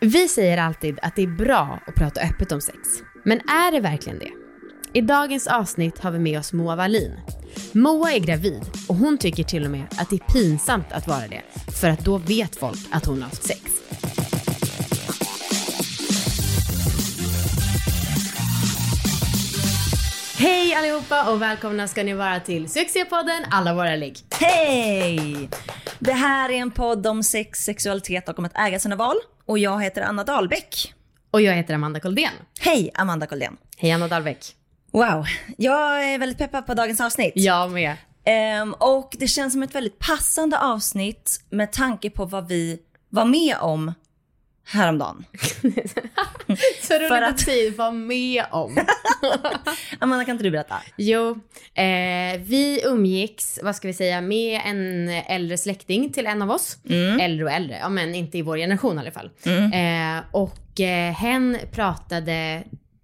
Vi säger alltid att det är bra att prata öppet om sex. Men är det verkligen det? I dagens avsnitt har vi med oss Moa Wallin. Moa är gravid och hon tycker till och med att det är pinsamt att vara det. För att då vet folk att hon har haft sex. Hej allihopa och välkomna ska ni vara till succépodden Alla våra ligg. Hej! Det här är en podd om sex, sexualitet och om att äga sina val. Och jag heter Anna Dahlbäck. Och jag heter Amanda Koldén. Hej, Amanda Koldén. Hej Anna Dahlbäck. Wow, jag är väldigt peppad på dagens avsnitt. Jag med. Ehm, och det känns som ett väldigt passande avsnitt med tanke på vad vi var med om häromdagen. Så roligt För att säga var med om. Amanda, kan inte du berätta? Jo, eh, vi umgicks, vad ska vi säga, med en äldre släkting till en av oss. Äldre och äldre, ja men inte i vår generation i alla fall. Eh, och eh, hen pratade,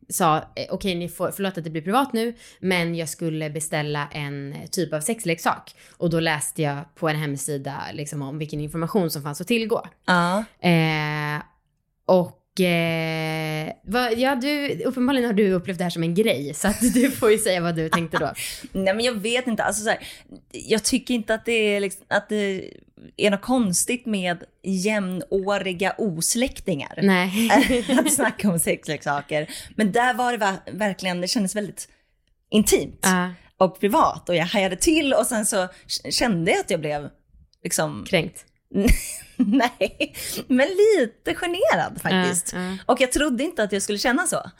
sa, eh, okej ni får, förlåt att det blir privat nu, men jag skulle beställa en typ av sexleksak. Och då läste jag på en hemsida liksom om vilken information som fanns att tillgå. Ja. Eh, och eh, vad, ja, du, uppenbarligen har du upplevt det här som en grej, så att du får ju säga vad du tänkte då. Nej men jag vet inte, alltså så här, jag tycker inte att det, är liksom, att det är något konstigt med jämnåriga osläktingar. Nej. att snacka om sexleksaker. Men där var det va- verkligen, det kändes väldigt intimt Ja, och privat och jag hajade till och sen så kände jag att jag blev liksom, kränkt. nej, men lite generad faktiskt. Ja, ja. Och jag trodde inte att jag skulle känna så.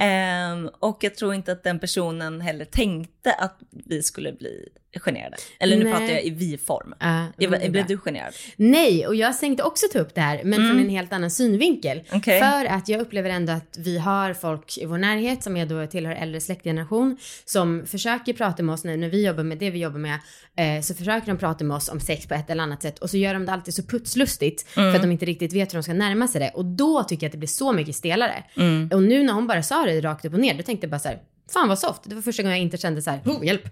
Ehm, och jag tror inte att den personen heller tänkte att vi skulle bli generade. Eller nu Nej. pratar jag i vi-form. Är blev du generad? Nej, och jag tänkte också ta upp det här, men från en helt annan synvinkel. Okej. För att jag upplever ändå att vi har folk i vår närhet som jag då tillhör äldre släktgeneration som försöker prata med oss nu när vi jobbar med det vi jobbar med. Eh, så försöker de prata med oss om sex på ett eller annat sätt och så gör de det alltid så putslustigt för att de inte riktigt vet hur de ska närma sig det. Och då tycker jag att det blir så mycket stelare. Och nu när hon bara sa det rakt upp och ner, då tänkte jag bara så här, fan vad soft. Det var första gången jag inte kände så här, oh, hjälp.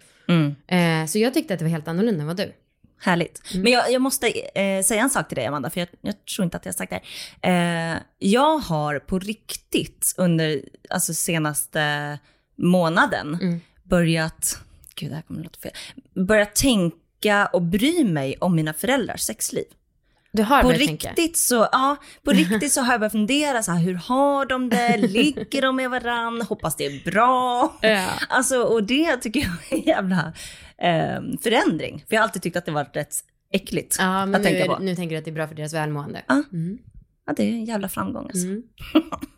Eh, så jag tyckte att det var helt annorlunda än vad du. Härligt. Men jag, jag måste eh, säga en sak till dig Amanda, för jag, jag tror inte att jag har sagt det här. Eh, jag har på riktigt under alltså, senaste månaden börjat, gud det här kommer att låta fel, börjat tänka och bry mig om mina föräldrars sexliv. Du har På tänka. riktigt, så, ja, på riktigt så har jag börjat fundera, så här, hur har de det? Ligger de med varann? Hoppas det är bra. Ja. Alltså, och det tycker jag är en jävla eh, förändring. För jag har alltid tyckt att det varit rätt äckligt Ja, att nu, tänka på. nu tänker du att det är bra för deras välmående. Ja. Mm. Ja, det är en jävla framgång alltså. Mm.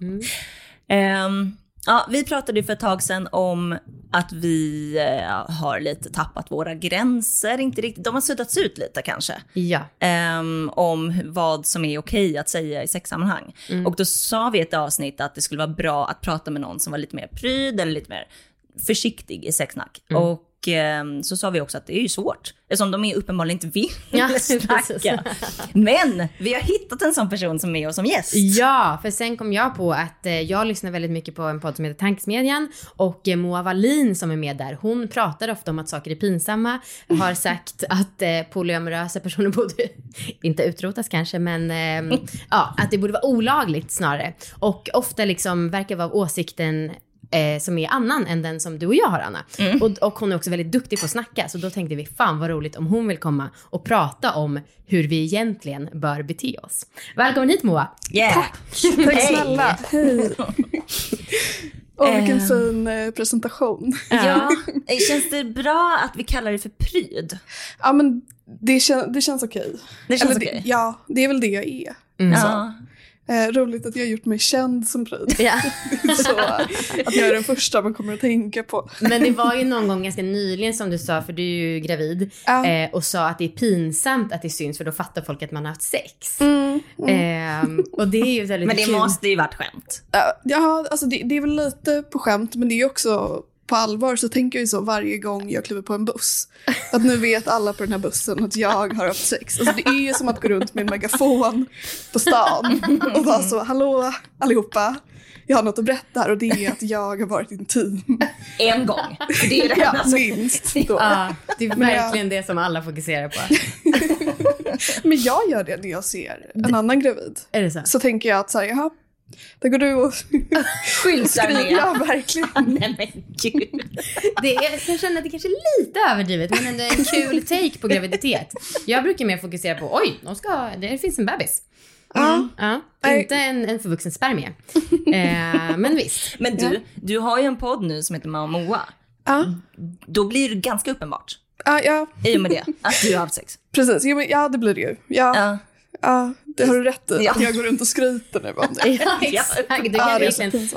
Mm. Ehm, ja, vi pratade ju för ett tag sedan om att vi eh, har lite tappat våra gränser. Inte riktigt, de har suddats ut lite kanske. Ja. Ehm, om vad som är okej att säga i sexsammanhang. Mm. Och då sa vi i ett avsnitt att det skulle vara bra att prata med någon som var lite mer pryd eller lite mer försiktig i sexsnack. Mm. Och ehm, så sa vi också att det är ju svårt, eftersom de är uppenbarligen inte vill Ja, snacka. Men vi har hittat en sån person som är med oss som gäst. Ja, för sen kom jag på att eh, jag lyssnar väldigt mycket på en podd som heter Tankesmedjan och eh, Moa Wallin som är med där, hon pratar ofta om att saker är pinsamma, har sagt att eh, polyamorösa personer borde, inte utrotas kanske, men eh, ja, att det borde vara olagligt snarare. Och ofta liksom verkar vara åsikten eh, som är annan än den som du och jag har Anna. Och, och hon är också väldigt duktig på att snacka, så då tänkte vi fan vad roligt om hon vill komma och prata om hur vi egentligen bör bete oss. Välkommen hit Moa! Yeah. Tack Hej. snälla. Hej. Åh, vilken Ehm. fin eh, presentation. Ja, känns det bra att vi kallar det för pryd? Ja, men det, kän- det känns okej. Det känns Eller okej? Ja, det är väl det jag är. Ja. Eh, roligt att jag har gjort mig känd som pryd. Ja. Så att jag är den första man kommer att tänka på. Men det var ju någon gång ganska nyligen som du sa, för du är ju gravid, Ja. eh, och sa att det är pinsamt att det syns för då fattar folk att man har haft sex. Mm. Ehm, och det är ju väldigt Men det kul. måste ju varit skämt. Ja, Ja, alltså det, det är väl lite på skämt, men det är också på allvar så tänker jag ju så varje gång jag kliver på en buss. Att nu vet alla på den här bussen att jag har haft sex. Alltså det är ju som att gå runt med en megafon på stan och vara så, hallå allihopa. jag har något att berätta här och det är att jag har varit intim. En gång. Det är det Ja, minst. Då. Ja, det är Men jag- verkligen det som alla fokuserar på. Men jag gör det när jag ser en annan gravid. Är det så? Så tänker jag att så här, jaha, där går du och Skyltar med. Ja, verkligen. Nej men gud. Det är, jag känner att det kanske är lite överdrivet, men ändå en kul take på graviditet. Jag brukar mer fokusera på, oj, de ska, det finns en bebis. Ja. Ja, Nej. inte en, en förvuxen spermie. Eh, men visst. Men du, du har ju en podd nu som heter Mamma Moa. Ja, Då blir det ganska uppenbart ja, ja, i och med det att du har haft sex. precis. Men, ja, det blir det ju. Ja, ja. Det har du rätt i. Ja. Att jag går runt och skryter nu om det. Ja, exakt. Du kan det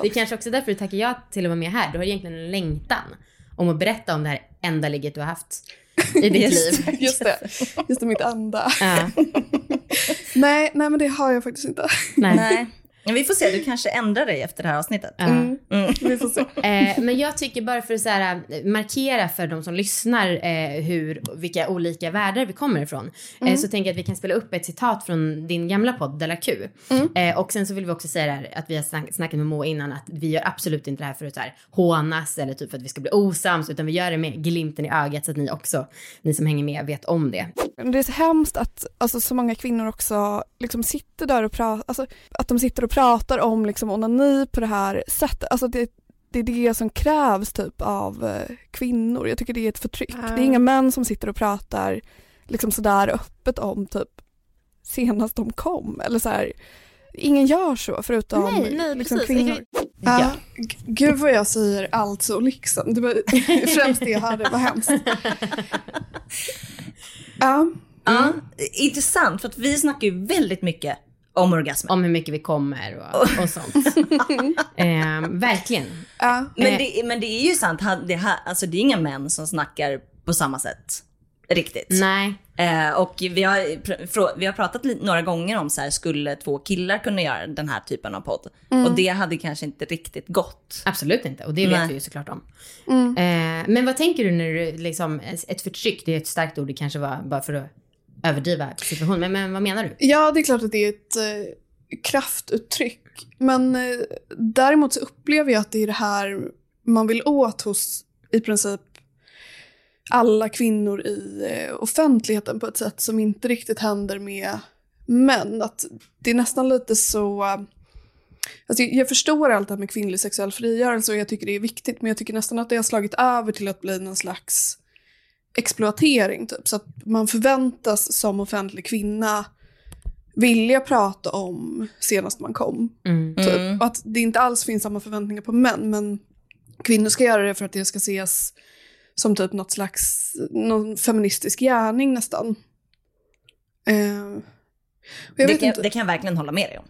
det är kanske också därför du tackar ja till att vara med här. Du har egentligen en längtan om att berätta om det här enda ligget du har haft i ditt Just liv. Just det. Just det, mitt enda. Ja, Nej, nej, men det har jag faktiskt inte. nej. Nej. Vi får se, du kanske ändrar dig efter det här avsnittet. Mm. Vi får se. Eh, men jag tycker bara för att så här, eh, markera för de som lyssnar eh, hur, vilka olika världar vi kommer ifrån. Eh, så tänker jag att vi kan spela upp ett citat från din gamla podd Della Q. Eh, och sen så vill vi också säga här, att vi har snack, snackat med Moa innan att vi gör absolut inte det här för att så här, hånas eller typ för att vi ska bli osams utan vi gör det med glimten i ögat så att ni också, ni som hänger med, vet om det. Det är så hemskt att alltså, så många kvinnor också liksom sitter där och pratar, alltså, att de sitter och pratar om liksom, onani på det här sättet. Alltså, det, det är det som krävs typ av eh, kvinnor. Jag tycker det är ett förtryck. Ja. Det är inga män som sitter och pratar liksom sådär öppet om typ senast de kom. Eller så här, ingen gör så förutom Nej, nej, liksom, precis. kvinnor. Ja. G- Gud vad jag säger alltså liksom. Det var främst det jag hörde, vad hemskt. Ja, Ja, intressant, för att vi snackar ju väldigt mycket om orgasmer. Om hur mycket vi kommer och, och sånt. eh, verkligen. ja. Men, det, men det är ju sant, det, här, alltså, det är inga män som snackar på samma sätt. Riktigt. Nej. Eh, och vi har, vi har pratat li- några gånger om så här, skulle två killar kunna göra den här typen av podd? Och det hade kanske inte riktigt gått. Absolut inte, och det vet Nej. vi ju såklart om. Eh, men vad tänker du när du liksom, ett förtryck, det är ett starkt ord, det kanske var bara för att överdriva situationen, men, men vad menar du? ja, det är klart att det är ett eh, kraftuttryck. Men eh, däremot så upplever jag att det är det här man vill åt hos i princip alla kvinnor i eh, offentligheten på ett sätt som inte riktigt händer med män. Att det är nästan lite så... eh, Alltså jag, förstår allt det här med kvinnlig sexuell frigörelse och jag tycker det är viktigt men jag tycker nästan att det har slagit över till att bli någon slags exploatering. Typ. Så att man förväntas som offentlig kvinna vilja prata om senast man kom. Mm. Typ. Mm. Och att det inte alls finns samma förväntningar på män, men kvinnor ska göra det för att det ska ses som typ något slags någon feministisk gärning nästan. Eh, Det vet kan, inte. det kan jag verkligen hålla med dig om.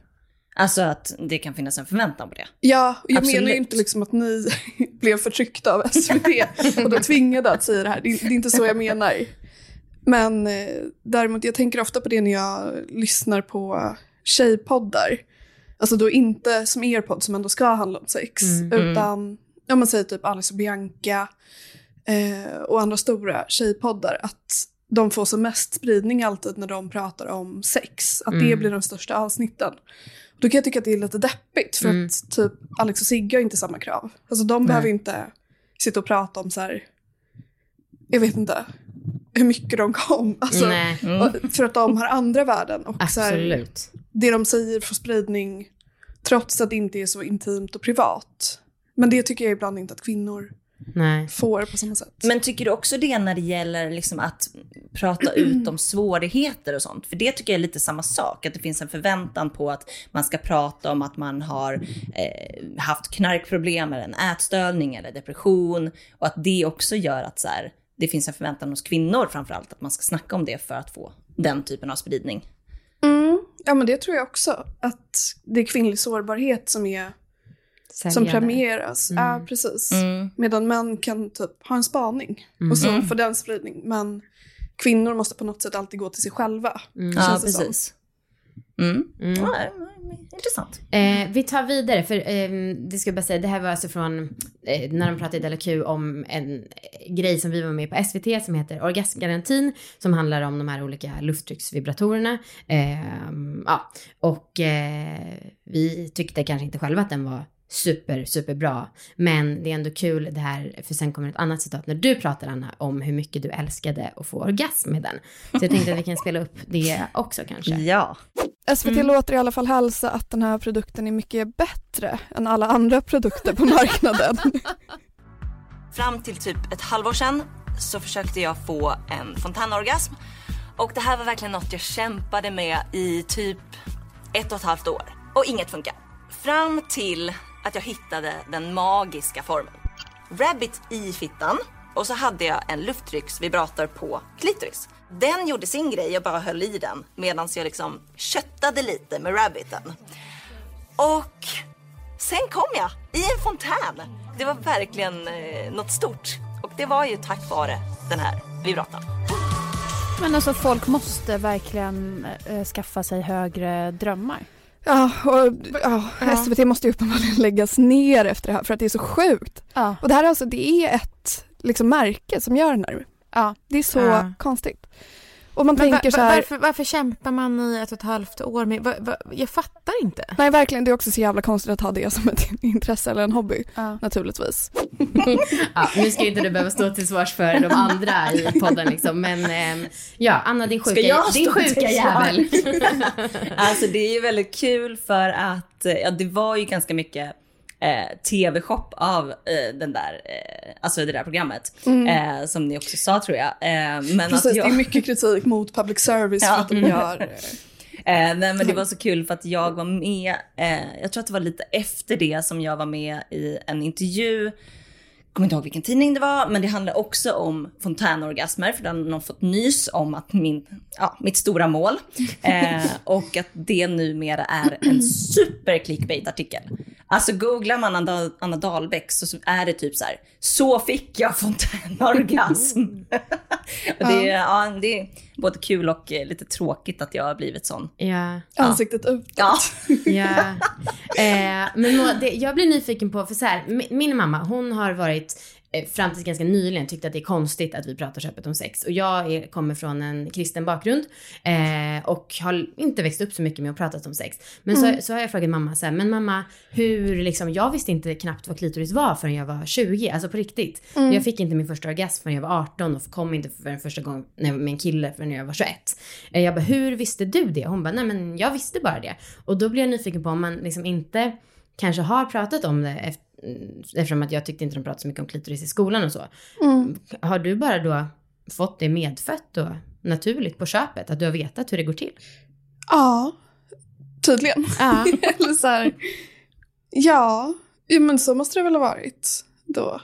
Alltså att det kan finnas en förväntan på det. Ja, jag Absolut. menar ju inte liksom att ni blev förtryckta av SVT och då tvingade att säga det här. Det, det är inte så jag menar. Men eh, däremot, jag tänker ofta på det när jag lyssnar på tjejpoddar. Alltså då inte som er podd som ändå ska handla om sex, Mm. utan om man säger typ Alice och Bianca eh, och andra stora tjejpoddar, att de får som mest spridning alltid när de pratar om sex. Att det Mm. blir de största avsnitten. Då kan jag tycka att det är lite deppigt för Mm. att typ Alex och Sigge har inte samma krav. Alltså de behöver ju inte sitta och prata om så här, jag vet inte, hur mycket de kom. Alltså, Nej, och- För att de har andra värden och så här, absolut. det de säger får spridning trots att det inte är så intimt och privat. Men det tycker jag ibland inte att kvinnor Nej. får på samma sätt. Men tycker du också det när det gäller liksom att prata ut om svårigheter och sånt? För det tycker jag är lite samma sak, att det finns en förväntan på att man ska prata om att man har eh, haft knarkproblem eller en ätstörning eller depression och att det också gör att så här, det finns en förväntan hos kvinnor framförallt att man ska snacka om det för att få den typen av spridning. Mm. Ja men det tror jag också. Att det är kvinnlig sårbarhet som, är, som Säljande. premieras. Mm. Ja precis. Mm. Medan män kan typ ha en spaning och så Mm. får den spridning. Men kvinnor måste på något sätt alltid gå till sig själva. Mm. Ja, som. precis. Mm. Mm. Ja, intressant. Eh, vi tar vidare, för eh, det ska jag bara säga, det här var alltså från eh, när de pratade i Della Q om en eh, grej som vi var med på SVT som heter Orgasmgarantin, som handlar om de här olika lufttrycksvibratorerna. Eh, ja, och eh, vi tyckte kanske inte själva att den var super, super bra. Men det är ändå kul det här, för sen kommer ett annat citat när du pratar Anna om hur mycket du älskade att få orgasm med den. Så jag tänkte att vi kan spela upp det också kanske. Ja. SVT mm. låter i alla fall hälsa att den här produkten är mycket bättre än alla andra produkter på marknaden. Fram till typ ett halvår sedan så försökte jag få en fontänorgasm och det här var verkligen något jag kämpade med i typ ett och ett halvt år och inget funkar. Fram till att jag hittade den magiska formen. Rabbit i fittan och så hade jag en lufttrycksvibrator på klitoris. Den gjorde sin grej, jag bara höll i den medan jag liksom köttade lite med rabbiten. Och sen kom jag i en fontän. Det var verkligen eh, något stort. Och det var ju tack vare den här vibratorn. Men alltså folk måste verkligen eh, skaffa sig högre drömmar. Ja, och ja, SVT måste ju uppenbarligen läggas ner efter det här för att det är så sjukt. Ja. Och det här är alltså, det är ett liksom, märke som gör den här. Ja. Det är så ja. konstigt. Och man Men tänker så här, varför, varför, kämpar man i ett och ett halvt år med, va, va, jag fattar inte. Nej verkligen, det är också så jävla konstigt att ha det som ett intresse eller en hobby ja. naturligtvis. ja, nu ska inte du behöva stå till svars för de andra i podden liksom, men eh, ja, Anna din sjuka, din sjuka jävel. alltså det är ju väldigt kul för att, ja det var ju ganska mycket eh, tv-shop av eh, den där, eh, alltså det där programmet. Mm. Eh, som ni också sa tror jag. Eh, men Precis, att jag... det är mycket kritik mot public service ja. för att de gör Eh, nej men det var så kul för att jag var med, eh, jag tror att det var lite efter det som jag var med i en intervju kommer inte ihåg vilken tidning det var, men det handlar också om fontänorgasmer, för då har någon fått nys om att min, ja, mitt stora mål. Eh, och att det numera är en super clickbait-artikel. Alltså googlar man Anna, Anna Dahlbäck så är det typ så här, så fick jag fontänorgasm. och det, ja. ja. det är både kul och eh, lite tråkigt att jag har blivit sån. Ja. Ansiktet utåt. Ja. ja. Eh, men det, jag blir nyfiken på, för så här, min mamma hon har varit fram till ganska nyligen tyckte att det är konstigt att vi pratar så öppet om sex. Och jag är, kommer från en kristen bakgrund eh, och har inte växt upp så mycket med att prata om sex. Men mm. så, så har jag frågat mamma så här, men mamma, hur liksom, jag visste inte knappt vad klitoris var förrän jag var 20, alltså på riktigt. Mm. Jag fick inte min första orgasm förrän jag var 18 och kom inte för första gången med en kille förrän jag var 21. Eh, jag bara, hur visste du det? Hon bara, nej men jag visste bara det. Och då blir jag nyfiken på om man liksom inte kanske har pratat om det efter eftersom att jag tyckte inte de pratade så mycket om klitoris i skolan och så. Mm. Har du bara då fått det medfött och naturligt på köpet? Att du har vetat hur det går till? Ja, tydligen. Ja. Eller så här, ja, men så måste det väl ha varit då.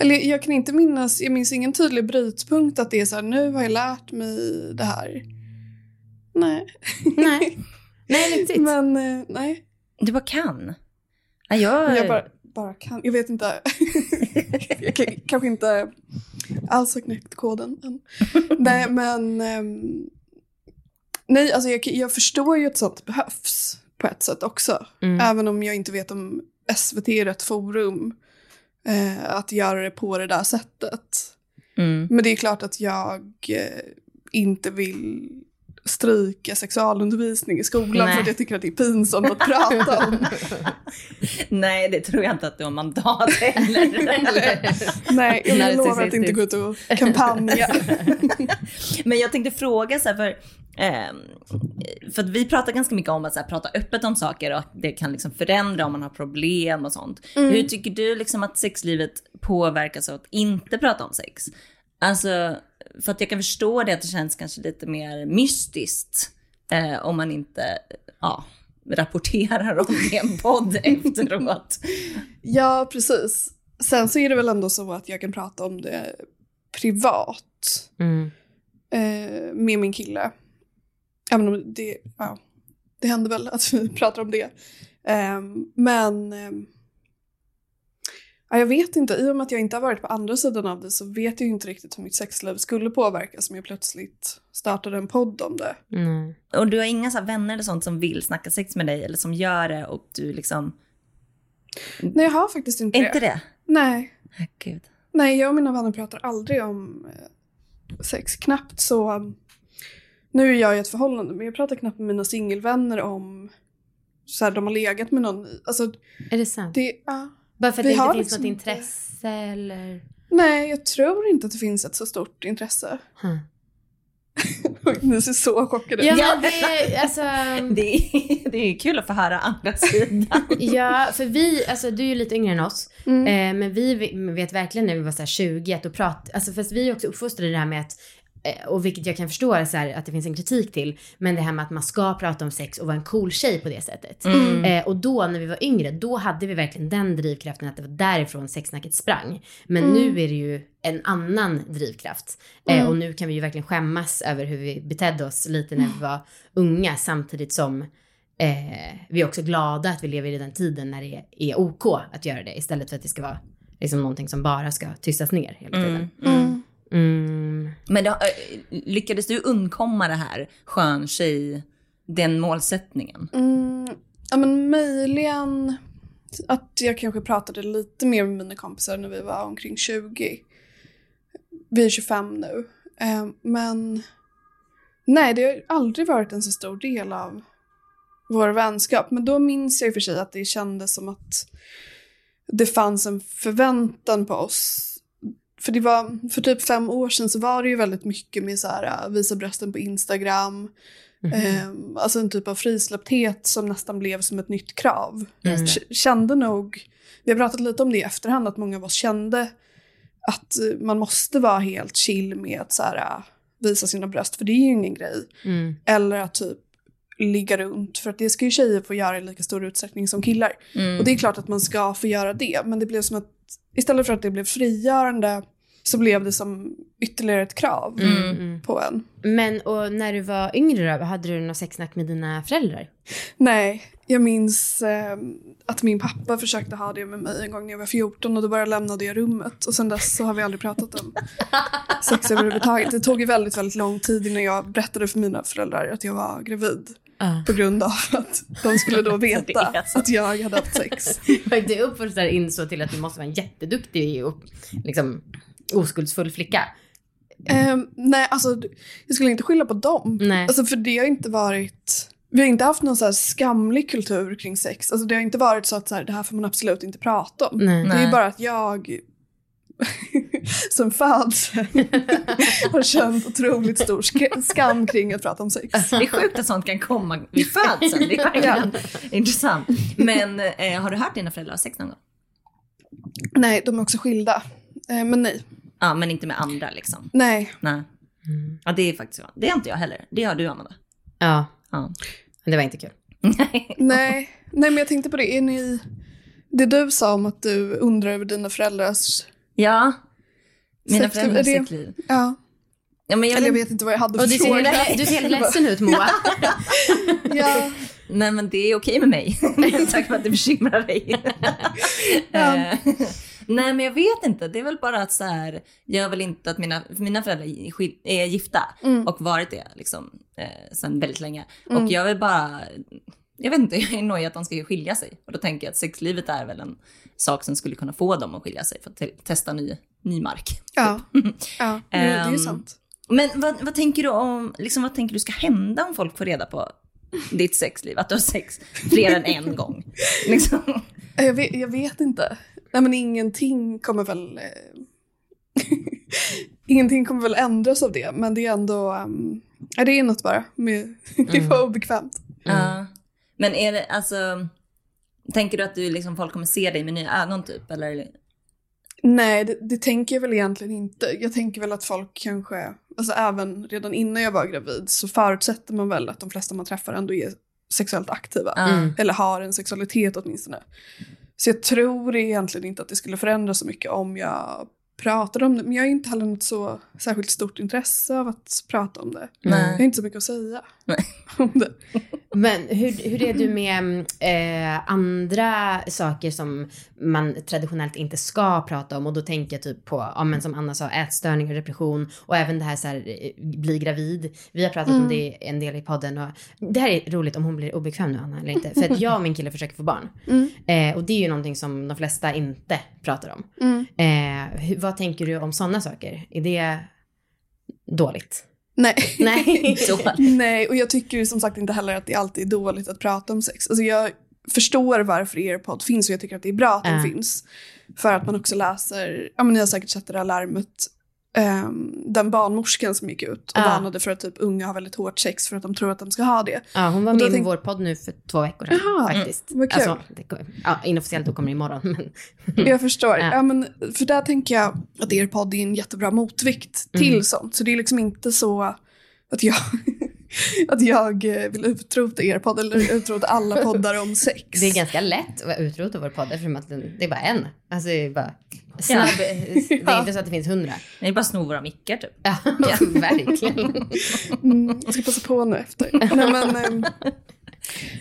Eller jag kan inte minnas, jag minns ingen tydlig brytpunkt att det är så här, nu har jag lärt mig det här. Nej. Nej, nej riktigt. Men eh, nej. Du bara kan. Jag... jag bara, bara kan. Jag vet inte. jag kan, kanske inte alls har knäckt koden än. nej, men... Um, nej, alltså jag, jag, förstår ju att sånt behövs på ett sätt också. Mm. Även om jag inte vet om SVT är rätt forum eh, att göra det på det där sättet. Mm. Men det är klart att jag eh, inte vill stryka sexualundervisning i skolan Nej. för att jag tycker att det är pinsamt att prata om. Nej, det tror jag inte att du har mandat heller. Nej, jag lovar att inte gå ut och kampanja. Men jag tänkte fråga så här, för, eh, för att vi pratar ganska mycket om att så här, prata öppet om saker och att det kan liksom förändra om man har problem och sånt. Mm. Hur tycker du liksom att sexlivet påverkas av att inte prata om sex? Alltså, för att jag kan förstå det att det känns kanske lite mer mystiskt eh, om man inte ja, rapporterar om det i en podd efteråt. Ja, precis. Sen så är det väl ändå så att jag kan prata om det privat mm. eh, med min kille. Även om det, ja, det händer väl att vi pratar om det. Eh, men eh, Ja, jag vet inte, i och med att jag inte har varit på andra sidan av det så vet jag ju inte riktigt hur mitt sexliv skulle påverkas om jag plötsligt startade en podd om det. Mm. Och du har inga så vänner eller sånt som vill snacka sex med dig eller som gör det och du liksom... Nej, jag har faktiskt inte det. Inte det? Nej. Oh, Gud. Nej, jag och mina vänner pratar aldrig om eh, sex. Knappt så... Nu är jag i ett förhållande, men jag pratar knappt med mina singelvänner om så här, de har legat med någon. Alltså, Är det sant? det, ja. Bara för att vi det inte finns liksom något inte- intresse eller? Nej, jag tror inte att det finns ett så stort intresse. Huh. Ni ser så chockade ut. Ja, det, alltså, Det är, det är kul att få höra andra sidan. ja, för vi, alltså du är ju lite yngre än oss, Mm. eh, men vi vet verkligen när vi var så här 20 att då prat, alltså fast vi är också uppfostrade i det här med att och vilket jag kan förstå är så här, att det finns en kritik till. Men det här med att man ska prata om sex och vara en cool tjej på det sättet. Mm. Eh, och då när vi var yngre, då hade vi verkligen den drivkraften att det var därifrån sexsnacket sprang. Men Mm. nu är det ju en annan drivkraft. Eh, Mm. och nu kan vi ju verkligen skämmas över hur vi betedde oss lite när vi var unga. Samtidigt som eh, vi är också glada att vi lever i den tiden när det är, är OK att göra det. Istället för att det ska vara liksom någonting som bara ska tystas ner hela tiden. Mm. Men det, eh, lyckades du undkomma det här skön tjej, den målsättningen? Mm, ja men möjligen att jag kanske pratade lite mer med mina kompisar när vi var omkring 20. Vi är 25 nu. Eh, men nej, det har aldrig varit en så stor del av vår vänskap. Men då minns jag i och för sig att det kändes som att det fanns en förväntan på oss. För det var, för typ fem år sedan så var det ju väldigt mycket med så här, äh, visa brösten på Instagram. Mhm. Eh, alltså en typ av frisläppthet som nästan blev som ett nytt krav. Mm. Kände nog, vi har pratat lite om det i efterhand, att många av oss kände att man måste vara helt chill med att så här, äh, visa sina bröst, för det är ju ingen grej. Mm. Eller att typ ligga runt, för att det ska ju tjejer få göra i lika stor utsträckning som killar. Mm. Och det är klart att man ska få göra det, men det blev som att istället för att det blev frigörande så blev det som ytterligare ett krav Mm. På en. Men och när du var yngre då, hade du något sexsnack med dina föräldrar? Nej, jag minns eh, att min pappa försökte ha det med mig en gång när jag var 14 och då bara lämnade jag rummet. Och sen dess så har vi aldrig pratat om sex överhuvudtaget. Det tog ju väldigt, väldigt lång tid innan jag berättade för mina föräldrar att jag var gravid. På grund av att de skulle då veta så. att jag hade haft sex. Du uppfostrar insåg till att du måste vara en jätteduktig och liksom oskuldsfull flicka. Ehm, nej, alltså jag skulle inte skylla på dem. Nej. Alltså för det har inte varit... Vi har inte haft någon så här skamlig kultur kring sex. Alltså det har inte varit så att så här, det här får man absolut inte prata om. Nej. Det är bara att jag som föds har känt otroligt stor sk- skam kring att prata om sex. Det är sjukt att sånt kan komma vid födseln. Det är verkligen intressant. Men eh, har du hört dina föräldrar ha sex någon gång? Nej, de är också skilda. Eh, men nej. Ja, men inte med andra liksom. Nej. Nej. Mm. Ja, det är faktiskt. Det har inte jag heller. Det har du, Amanda. Ja, Ja. men det var inte kul. Nej. Nej, men jag tänkte på det. Är ni... Det du sa om att du undrar över dina föräldrars... Ja. Mina föräldrars är det- sexliv. Ja, Ja, men jag eller jag vet, inte vad jag hade för du ser, fråga. du ser helt ledsen ut Moa. Ja. nej, men det är okej med mig. Tack för att du bekymrar dig. Ja. Nej, men jag vet inte. Det är väl bara att så här, jag vill inte att mina, mina föräldrar är gifta Mm. och varit det liksom eh, sedan väldigt länge. Mm. Och jag vill bara, jag vet inte, jag är nöjd att de ska skilja sig. Och då tänker jag att sexlivet är väl en sak som skulle kunna få dem att skilja sig för att te- testa ny, ny mark. Ja, ja det, är ju Ehm, sant. Men vad, vad tänker du om, liksom vad tänker du ska hända om folk får reda på ditt sexliv? Att du har sex fler än en gång? Liksom. Jag vet, jag vet inte. Nej men ingenting kommer väl... Eh, ingenting kommer väl ändras av det, men det är ändå... Um, det är något bara. Med, det var obekvämt. Ja. Men är det, alltså, tänker du att du liksom, folk kommer se dig med nya ögon typ? Eller? Nej, det, det tänker jag väl egentligen inte. Jag tänker väl att folk kanske, alltså även redan innan jag var gravid så förutsätter man väl att de flesta man träffar ändå är sexuellt aktiva. Mm. Eller har en sexualitet åtminstone. Så jag tror egentligen inte att det skulle förändra så mycket om jag pratade om det. Men jag har inte heller något så särskilt stort intresse av att prata om det. Jag har Nej. inte så mycket att säga Nej. om det. Men hur, hur är du med eh, andra saker som man traditionellt inte ska prata om? Och då tänker jag typ på, ja, men som Anna sa, ätstörningar, depression och även det här så här, eh, bli gravid. Vi har pratat om det en del i podden och det här är roligt om hon blir obekväm nu Anna eller inte. För att jag och min kille försöker få barn. Mm. Eh, och det är ju någonting som de flesta inte pratar om. Mm. Eh, hur, vad tänker du om sådana saker? Är det dåligt? Nej. Nej. Nej, och jag tycker som sagt inte heller att det alltid är dåligt att prata om sex. Alltså jag förstår varför Airpod finns och jag tycker att det är bra att den Ja. finns. För att man också läser, ja men ni har säkert sett det där larmet, ehm, den barnmorskan som gick ut och Ja. varnade för att typ unga har väldigt hårt sex för att de tror att de ska ha det. Ja, hon var med i tänk- vår podd nu för två veckor sedan Jaha, faktiskt. vad kul. Alltså, det, ja, inofficiellt då kommer det imorgon. Men, Jag förstår. Ja. Ja. men, för där tänker jag att Airpod är en jättebra motvikt till Mm. sånt. Så det är liksom inte så att jag, att jag eh, vill utrota Airpod eller utrota alla poddar om sex. det är ganska lätt att utrota vår podd eftersom att den, det är bara en. Alltså det är bara snabb. Det är inte så att det finns hundra. Det är bara att sno våra mickar typ. Ja, verkligen. Mm, jag ska passa på nu efter. nej, men, ehm,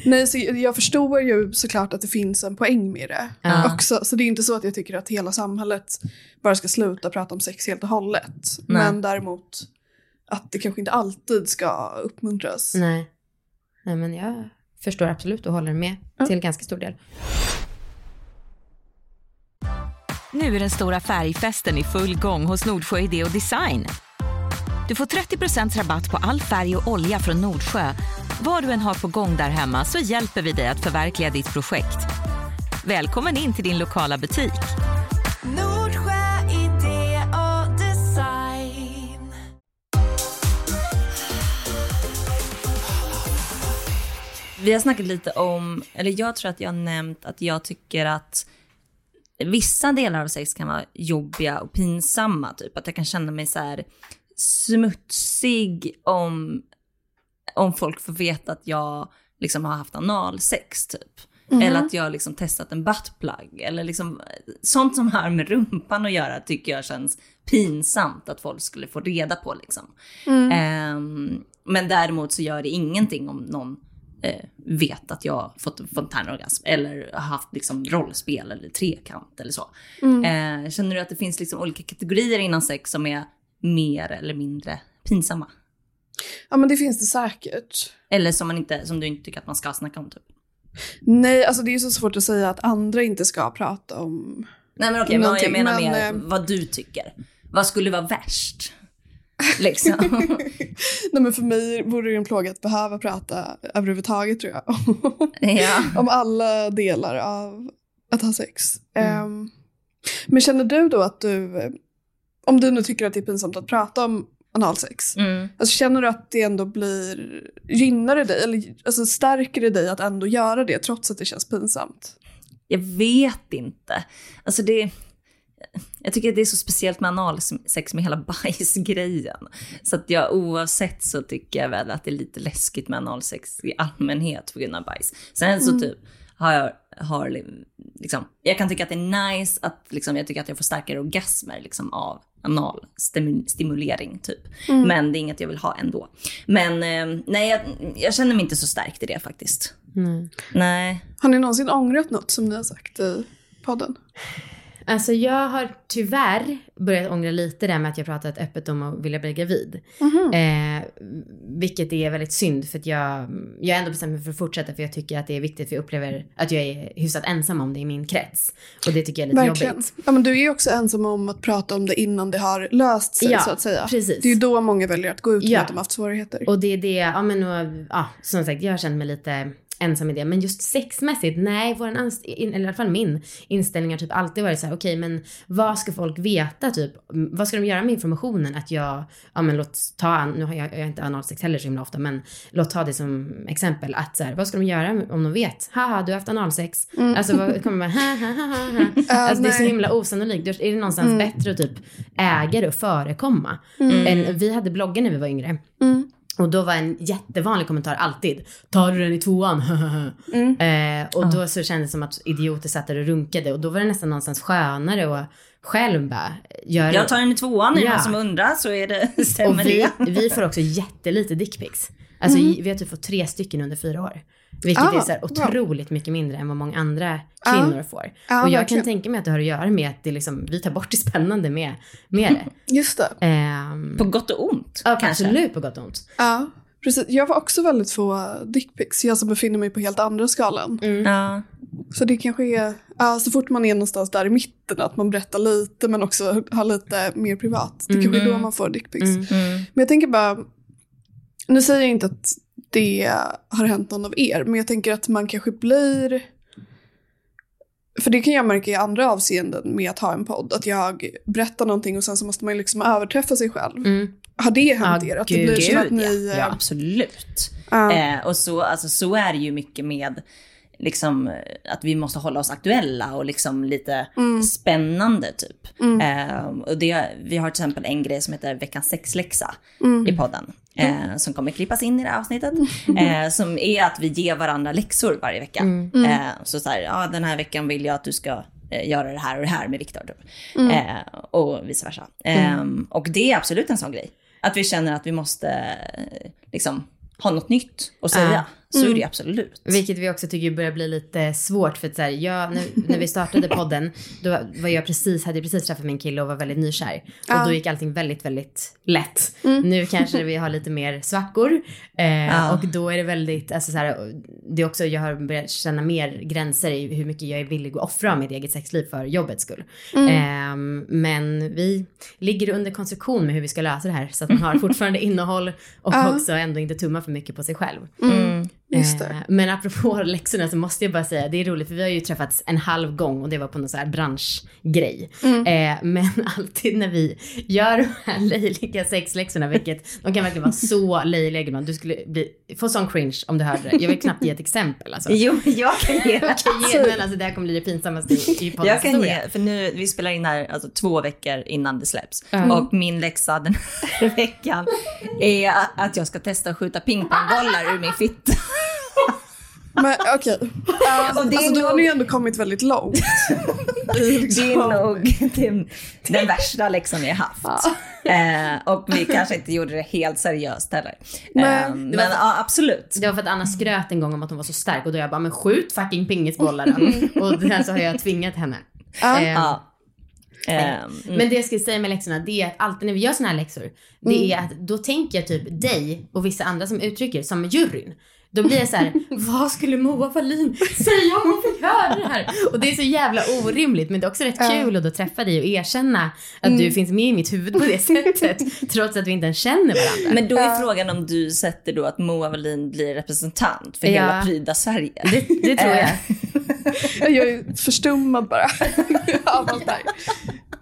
nej, så jag förstår ju såklart att det finns en poäng med det Ja. också. Så det är inte så att jag tycker att hela samhället bara ska sluta prata om sex helt och hållet. Nej. Men däremot att det kanske inte alltid ska uppmuntras. Nej. Nej, men jag förstår absolut och håller med Ja. till ganska stor del. Nu är den stora färgfesten i full gång hos Nordsjö Idé och Design. Du får 30% rabatt på all färg och olja från Nordsjö. Vad du än har på gång där hemma så hjälper vi dig att förverkliga ditt projekt. Välkommen in till din lokala butik. Vi har snackat lite om, eller jag tror att jag har nämnt att jag tycker att vissa delar av sex kan vara jobbiga och pinsamma. Typ att jag kan känna mig så här smutsig om, om folk får veta att jag liksom har haft analsex typ. Eller att jag har liksom testat en buttplug. Eller liksom, sånt som har med rumpan att göra tycker jag känns pinsamt att folk skulle få reda på. Liksom. Ehm, men däremot så gör det ingenting om någon vet att jag fått fontänorgasm eller haft liksom, rollspel eller trekant eller så. Eh, känner du att det finns liksom olika kategorier inom sex som är mer eller mindre pinsamma? Ja men det finns det säkert. Eller som, man inte, som du inte tycker att man ska snacka om typ? Nej, alltså det är ju så svårt att säga att andra inte ska prata om. Nej men okej, men jag menar men, mer eh, vad du tycker. Vad skulle vara värst? Liksom. Nej men för mig vore det en plåga att behöva prata överhuvudtaget tror jag. ja. om alla delar av att ha sex. Ehm, men känner du då att du, om du nu tycker att det är pinsamt att prata om analsex, Mm. alltså känner du att det ändå blir, gynnar det dig eller alltså stärker det dig att ändå göra det trots att det känns pinsamt? Jag vet inte. Alltså det... Jag tycker att det är så speciellt med analsex med hela bajsgrejen. Så att jag oavsett så tycker jag väl att det är lite läskigt med analsex i allmänhet på grund av bajs. Sen så typ har jag, har li- liksom, jag kan tycka att det är nice att liksom, jag tycker att jag får starkare orgasmer liksom av analstimulering typ. Men det är inget jag vill ha ändå. Men eh, nej, jag, jag känner mig inte så stärkt i det faktiskt. Nej. Nej. Har ni någonsin ångrat något som ni har sagt i podden? Alltså jag har tyvärr börjat ångra lite det med att jag pratat öppet om att vilja bli gravid. Eh, vilket är väldigt synd för att jag, jag har ändå bestämt mig för att fortsätta för jag tycker att det är viktigt för jag upplever att jag är hyfsat ensam om det i min krets. Och det tycker jag är lite Verkligen. jobbigt. Ja, men du är ju också ensam om att prata om det innan det har löst sig Ja, så att säga. precis. Det är ju då många väljer att gå ut med Ja. att de haft svårigheter. Och det är det, ja men och, ja, som sagt jag känner mig lite ensam i det. Men just sexmässigt, nej, våran anst- eller i alla fall min inställning har typ alltid varit så här: okej men vad ska folk veta typ? Mm, Vad ska de göra med informationen att jag, ja men låt ta, nu har jag, jag har inte analsex heller så himla ofta, men låt ta det som exempel att så här, vad ska de göra om de vet? Haha, du har haft analsex. Alltså vad kommer man, ha ha ha ha. ha. Alltså det är så nej. himla osannolikt. Då är det någonstans bättre att typ äga det och förekomma. Än, vi hade bloggen när vi var yngre. Och då var en jättevanlig kommentar alltid, tar du den i tvåan? eh, och då så kändes det som att idioter satt där och runkade och då var det nästan någonstans skönare att själv bara göra Jag tar den i tvåan, är Ja. någon som undrar så är det, stämmer Och vi, det. vi får också jättelite dickpics. Alltså vi har typ fått tre stycken under fyra år. Vilket Ah, är så här wow. otroligt mycket mindre än vad många andra kvinnor får. Ja, och jag verkligen. kan tänka mig att det har att göra med att det liksom, vi tar bort det spännande med, med det. Just det. Ehm, På gott och ont ja, kanske. absolut på gott och ont. Ja, precis. Jag var också väldigt få dickpics. Jag som befinner mig på helt andra skalan. Ja. Så det kanske är, ja, så fort man är någonstans där i mitten, att man berättar lite men också har lite mer privat. Det kanske är då man får dickpics. Men jag tänker bara, Nu säger jag inte att det har hänt någon av er, men jag tänker att man kanske blir... För det kan jag märka i andra avseenden med att ha en podd, att jag berättar någonting och sen så måste man liksom överträffa sig själv. Mm. Har det hänt Ja, er? Att det gud, blir som Gud, att ni... ja. eh, ja, absolut. ja. Eh, och så, alltså, så är det ju mycket med liksom, eh, att vi måste hålla oss aktuella och liksom lite Mm. spännande typ. Eh, och det, vi har till exempel en grej som heter veckans sexläxa Mm. i podden. Eh, som kommer klippas in i det här avsnittet. Eh, som är att vi ger varandra läxor varje vecka. Mm. Eh, så så här, ja den här veckan vill jag att du ska eh, göra det här och det här med Viktor. Typ. Mm. Och vice versa. Eh, och det är absolut en sån grej. Att vi känner att vi måste liksom ha något nytt att säga. Så är Mm. det absolut. Vilket vi också tycker börjar bli lite svårt för att så här, jag, när, när vi startade podden, då var jag precis, hade jag precis träffat min kille och var väldigt nykär. Och Ja. då gick allting väldigt, väldigt lätt. Mm. Nu kanske vi har lite mer svackor. Eh, Ja. Och då är det väldigt, alltså så här, det är också, jag har börjat känna mer gränser i hur mycket jag är villig att offra av mitt eget sexliv för jobbets skull. Eh, men vi ligger under konstruktion med hur vi ska lösa det här så att man har fortfarande innehåll och Ja. också ändå inte tummar för mycket på sig själv. Eh, Men apropå läxorna så måste jag bara säga, det är roligt för vi har ju träffats en halv gång och det var på någon så här branschgrej. Mm. Eh, men alltid när vi gör de här löjliga sexläxorna, vilket de kan verkligen vara så löjliga, Gudman. du skulle bli, få sån cringe om du hörde det. Jag vill knappt ge ett exempel alltså. Jo, jag kan ge. Jag kan ge, men alltså det här kommer bli det pinsammaste i, i Jag kan historia. ge, för nu, vi spelar in här alltså, två veckor innan det släpps. Mm. Och min läxa den här veckan är att jag ska testa att skjuta pingpongbollar ur min fitta. Men okej. Det är alltså, då har nog- ni ju ändå kommit väldigt långt. Det är liksom, nog den, den värsta läxan jag haft. Eh, och vi kanske inte gjorde det helt seriöst heller. Nej. Eh, men ja, absolut. Det var för att Anna skröt en gång om att hon var så stark och då jag bara, men skjut fucking pingisbollar då. Och sen så har jag tvingat henne. Eh. Eh, Men det jag skulle säga med läxorna, det är att alltid när vi gör såna här läxor, det är att då tänker jag typ dig och vissa andra som uttrycker som juryn. Då blir jag så här, vad skulle Moa Wallin säga om hon fick höra det här? Och det är så jävla orimligt, men det är också rätt kul att då träffa dig och erkänna att du finns med i mitt huvud på det sättet, trots att vi inte ens känner varandra. men då är frågan om du sätter då att Moa Wallin blir representant för Ja. hela Pryda Sverige. det, det tror jag. Jag är förstummad bara av allt det här.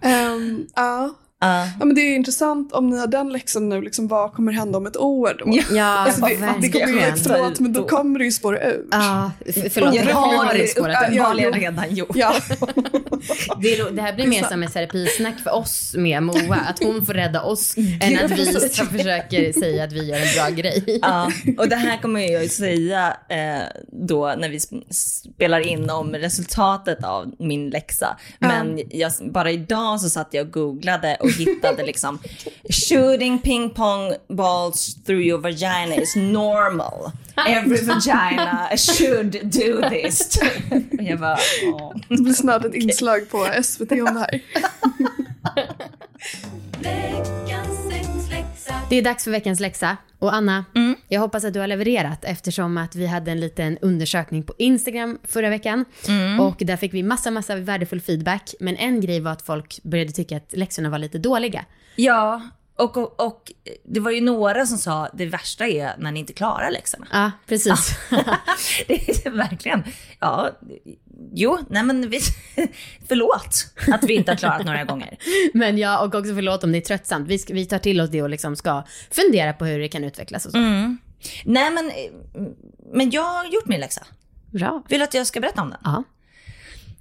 Ehm, ja. Ja. ja, men det är intressant om ni har den läxan nu, liksom, vad kommer hända om ett år då? Ja, Alltså, det, det kommer ju, förlåt, men då kommer det ju spåra ut. Ja, f- förlåt, Ja, det det har har du spårat ur. uppenbarligen redan gjort. Ja, Det, det här blir mer som ett terapisnack för oss med Moa. Att hon får rädda oss än att vi som försöker säga att vi gör en bra grej. Ja, och det här kommer jag ju säga eh, då när vi sp- spelar in om resultatet av min läxa. Men jag, bara idag så satt jag och googlade och hittade liksom shooting ping pong balls through your vagina is normal. Every vagina should do this. Och jag bara, åh. det blir snart ett inslag på SVT om det här. Det är dags för veckans läxa. Och Anna, jag hoppas att du har levererat eftersom att vi hade en liten undersökning på Instagram förra veckan. Och där fick vi massa, massa värdefull feedback. Men en grej var att folk började tycka att läxorna var lite dåliga. Ja, och, och, och det var ju några som sa det värsta är när ni inte klarar läxorna. Ja, precis. det är verkligen, ja, jo, nej men vi, förlåt att vi inte har klarat några gånger. Men ja, och också förlåt om det är tröttsamt. Vi, vi tar till oss det och liksom ska fundera på hur det kan utvecklas och så. Nej men, men jag har gjort min läxa. Bra. Vill du att jag ska berätta om den? Ja.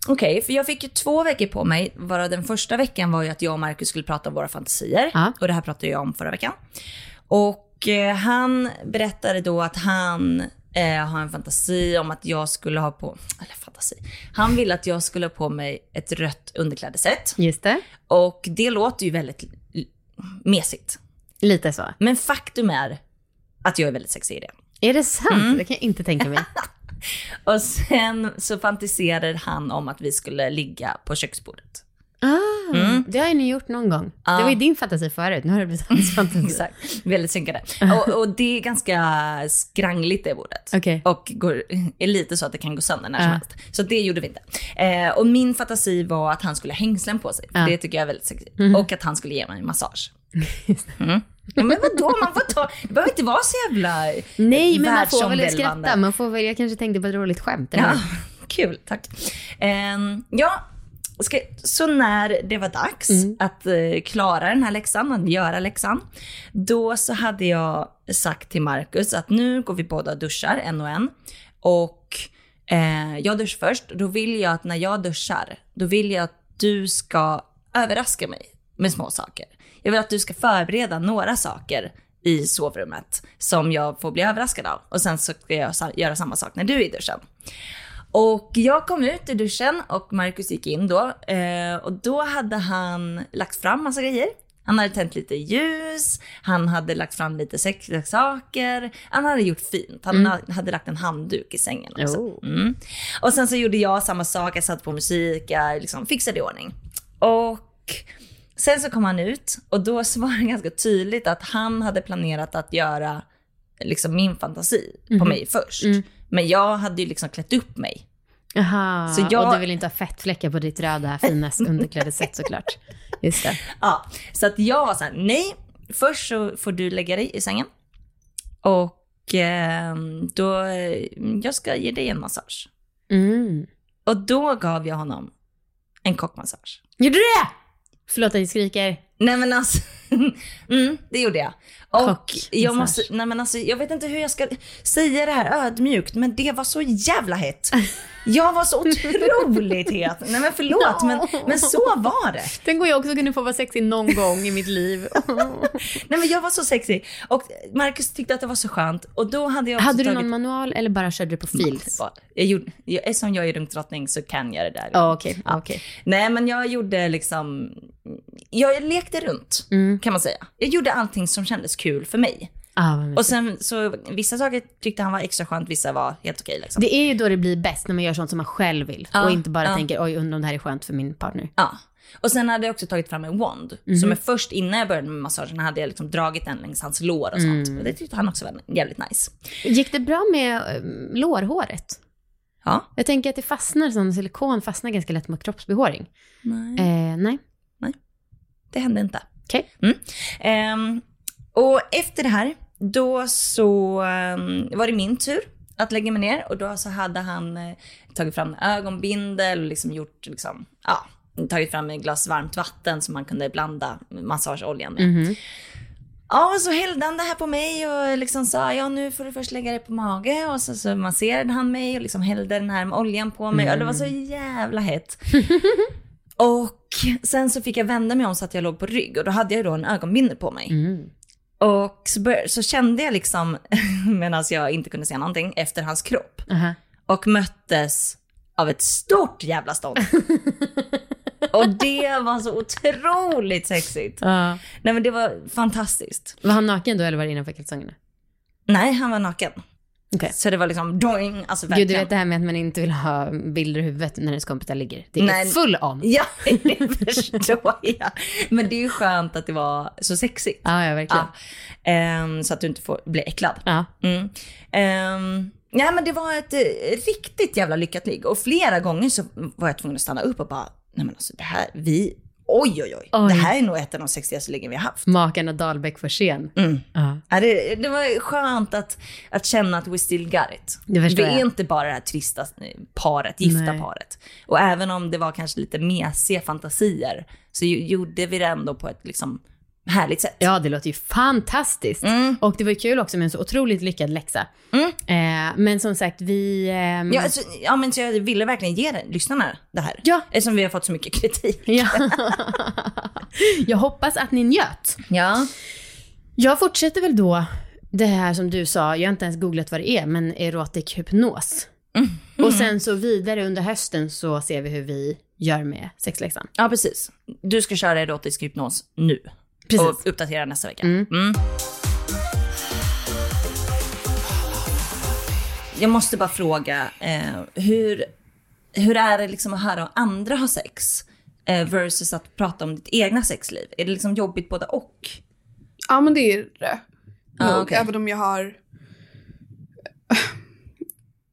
Okej, för jag fick ju två veckor på mig, varav den första veckan var ju att jag och Markus skulle prata om våra fantasier. Ja. Och det här pratade jag om förra veckan. Och eh, han berättade då att han eh, har en fantasi om att jag skulle ha på, eller fantasi, han ville att jag skulle ha på mig ett rött underklädeset. Just det. Och det låter ju väldigt mesigt. Lite så. Men faktum är att jag är väldigt sexig i det. Är det sant? Det kan jag inte tänka mig. Och sen så fantiserade han om att vi skulle ligga på köksbordet. Ah, Det har ju ni gjort någon gång. Ja. Det var ju din fantasi förut, nu har det blivit hans fantasi. Exakt, väldigt synkade. Och, och det är ganska skrangligt det bordet. Okej. Och går, är lite så att det kan gå sönder när som Ja. helst. Så det gjorde vi inte. Eh, och min fantasi var att han skulle ha hängslen på sig. Det tycker jag är väldigt sexigt. Och att han skulle ge mig en massage. Mm. Ja, men vadå, man får ta, det behöver inte vara så jävla Nej, men man får väl skratta. Man får väl, jag kanske tänkte på ett roligt skämt. eller Ja, kul, tack. Ehm, ja, ska, så när det var dags Mm. att eh, klara den här läxan, att göra läxan, då så hade jag sagt till Marcus att nu går vi båda och duschar en och en. Och eh, jag duschar först, då vill jag att när jag duschar, då vill jag att du ska överraska mig med små saker. Jag vill att du ska förbereda några saker i sovrummet som jag får bli överraskad av. Och sen så ska jag göra samma sak när du är i duschen. Och jag kom ut ur duschen och Marcus gick in då. Eh, och då hade han lagt fram massa grejer. Han hade tänt lite ljus, han hade lagt fram lite sexiga saker. Han hade gjort fint. Han ha- hade lagt en handduk i sängen också. Oh. Mm. Och sen så gjorde jag samma sak, jag satte på musik, jag liksom fixade i ordning. Och sen så kom han ut och då så var det ganska tydligt att han hade planerat att göra liksom min fantasi på mig först. Men jag hade ju liksom klätt upp mig. Jaha, Så jag- och du vill inte ha fettfläckar på ditt röda fina underklädessätt såklart. Just det. Ja, så att jag var så här, nej, först så får du lägga dig i sängen. Och eh, då, jag ska ge dig en massage. Mm. Och då gav jag honom en kockmassage. Gjorde du det? Förlåt att jag skriker. Nej men alltså, mm, det gjorde jag. Och jag måste, nej men alltså, jag vet inte hur jag ska säga det här ödmjukt, men det var så jävla hett. Jag var så otroligt het. Nej men förlåt, men, men så var det. Den går jag också kunna få vara sexig någon gång i mitt liv. Nej men jag var så sexig. Och Marcus tyckte att det var så skönt. Och då hade jag Hade du tagit... någon manual eller bara körde du på feels? Jag gjorde, jag, eftersom jag är runkdrottning så kan jag det där. Ja, okej. okej. Nej men jag gjorde liksom, jag lekte runt Mm. kan man säga. Jag gjorde allting som kändes kul för mig. Ah. Och sen så vissa saker tyckte han var extra skönt, vissa var helt okej liksom. Det är ju då det blir bäst, när man gör sånt som man själv vill. Ja, och inte bara ja. tänker, oj undrar om det här är skönt för min partner. Ja. Och sen hade jag också tagit fram en wand. Mhm. Som är först innan jag började med massagen hade jag liksom dragit den längs hans lår och sånt. Mm. Och det tyckte han också var jävligt nice. Gick det bra med eh, lårhåret? Ja. Jag tänker att det fastnar, sån silikon fastnar ganska lätt mot kroppsbehåring. Nej. Eh, nej. Det hände inte. Okej. Mm. Ehm, och efter det här, då så ehm, var det min tur att lägga mig ner och då så hade han eh, tagit fram en ögonbindel och liksom gjort, liksom, ja, tagit fram ett glas varmt vatten som man kunde blanda massageoljan med. Mhm. Ja, och så hällde han det här på mig och liksom sa, ja nu får du först lägga det på mage. Och så, så masserade han mig och liksom hällde den här oljan på mig. Och det var så jävla hett. och sen så fick jag vända mig om så att jag låg på rygg och då hade jag då en ögonbindel på mig. Mm. Och så, bör- så kände jag liksom, medan jag inte kunde se någonting, efter hans kropp. Aha. Och möttes av ett stort jävla stånd. och det var så otroligt sexigt. Ja. Nej men det var fantastiskt. Var han naken då eller var det innanför kalsongerna? Nej, han var naken. Okej. Så det var liksom doing, alltså Gud, verkligen. du vet det här med att man inte vill ha bilder i huvudet när ens kompisar ligger. Det är Nej. full on. Ja, det förstår jag. Men det är ju skönt att det var så sexigt. Ja, ja verkligen. Ja. Ehm, så att du inte får bli äcklad. Ja. Mm. Ehm, ja, men det var ett eh, riktigt jävla lyckat ligg. Och flera gånger så var jag tvungen att stanna upp och bara, nej men alltså det här, vi, oj oj oj. Oj. Det här är nog ett av de sexigaste liggen vi har haft. Makarna Dahlbäck för scen. Mm. Ja. Det, det var skönt att, att känna att we still got it. Det förstår är jag. inte bara det här trista eh, paret, gifta Nej. paret. Och även om det var kanske lite mesiga fantasier så gjorde vi det ändå på ett liksom härligt sätt. Ja, det låter ju fantastiskt. Mm. Och det var ju kul också med en så otroligt lyckad läxa. Mm. Eh, men som sagt, vi... ehm, Ja, alltså, ja, men så jag ville verkligen ge lyssnarna det här. Ja. Eftersom vi har fått så mycket kritik. ja. Jag hoppas att ni njöt. Ja. Jag fortsätter väl då det här som du sa, jag har inte ens googlat vad det är, men erotic hypnos. Mm. Och sen så vidare under hösten så ser vi hur vi gör med sexläxan. ja, precis. Du ska köra erotisk hypnos nu. Precis. Och uppdatera nästa vecka. Mm. Mm. Jag måste bara fråga, eh, hur, hur är det liksom att höra andra ha sex? Eh, versus att prata om ditt egna sexliv. Är det liksom jobbigt både och? Ja men det är det. Nog, okej. Även om jag har...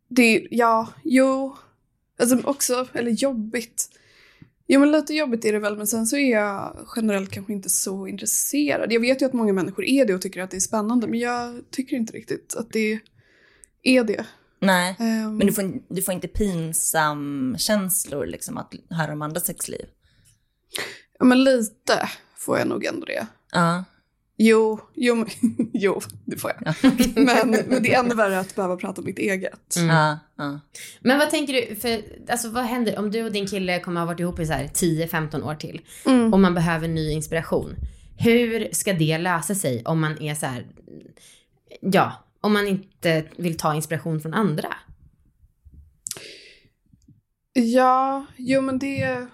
Det är, ja, jo. Alltså också, eller jobbigt. Jo men lite jobbigt är det väl men sen så är jag generellt kanske inte så intresserad. Jag vet ju att många människor är det och tycker att det är spännande men jag tycker inte riktigt att det är det. Nej. Ehm, Men du får, du får inte pinsam känslor liksom att höra om andra sexliv? Ja men lite får jag nog ändå det. Ja. Jo, jo, jo det får jag. Men, men det är ännu värre att behöva prata om mitt eget. Ja, ja. Men vad tänker du, för alltså vad händer om du och din kille kommer ha varit ihop i så här 10-15 år till Mm. och man behöver ny inspiration. Hur ska det lösa sig om man är så här, ja, om man inte vill ta inspiration från andra? Ja, jo men det...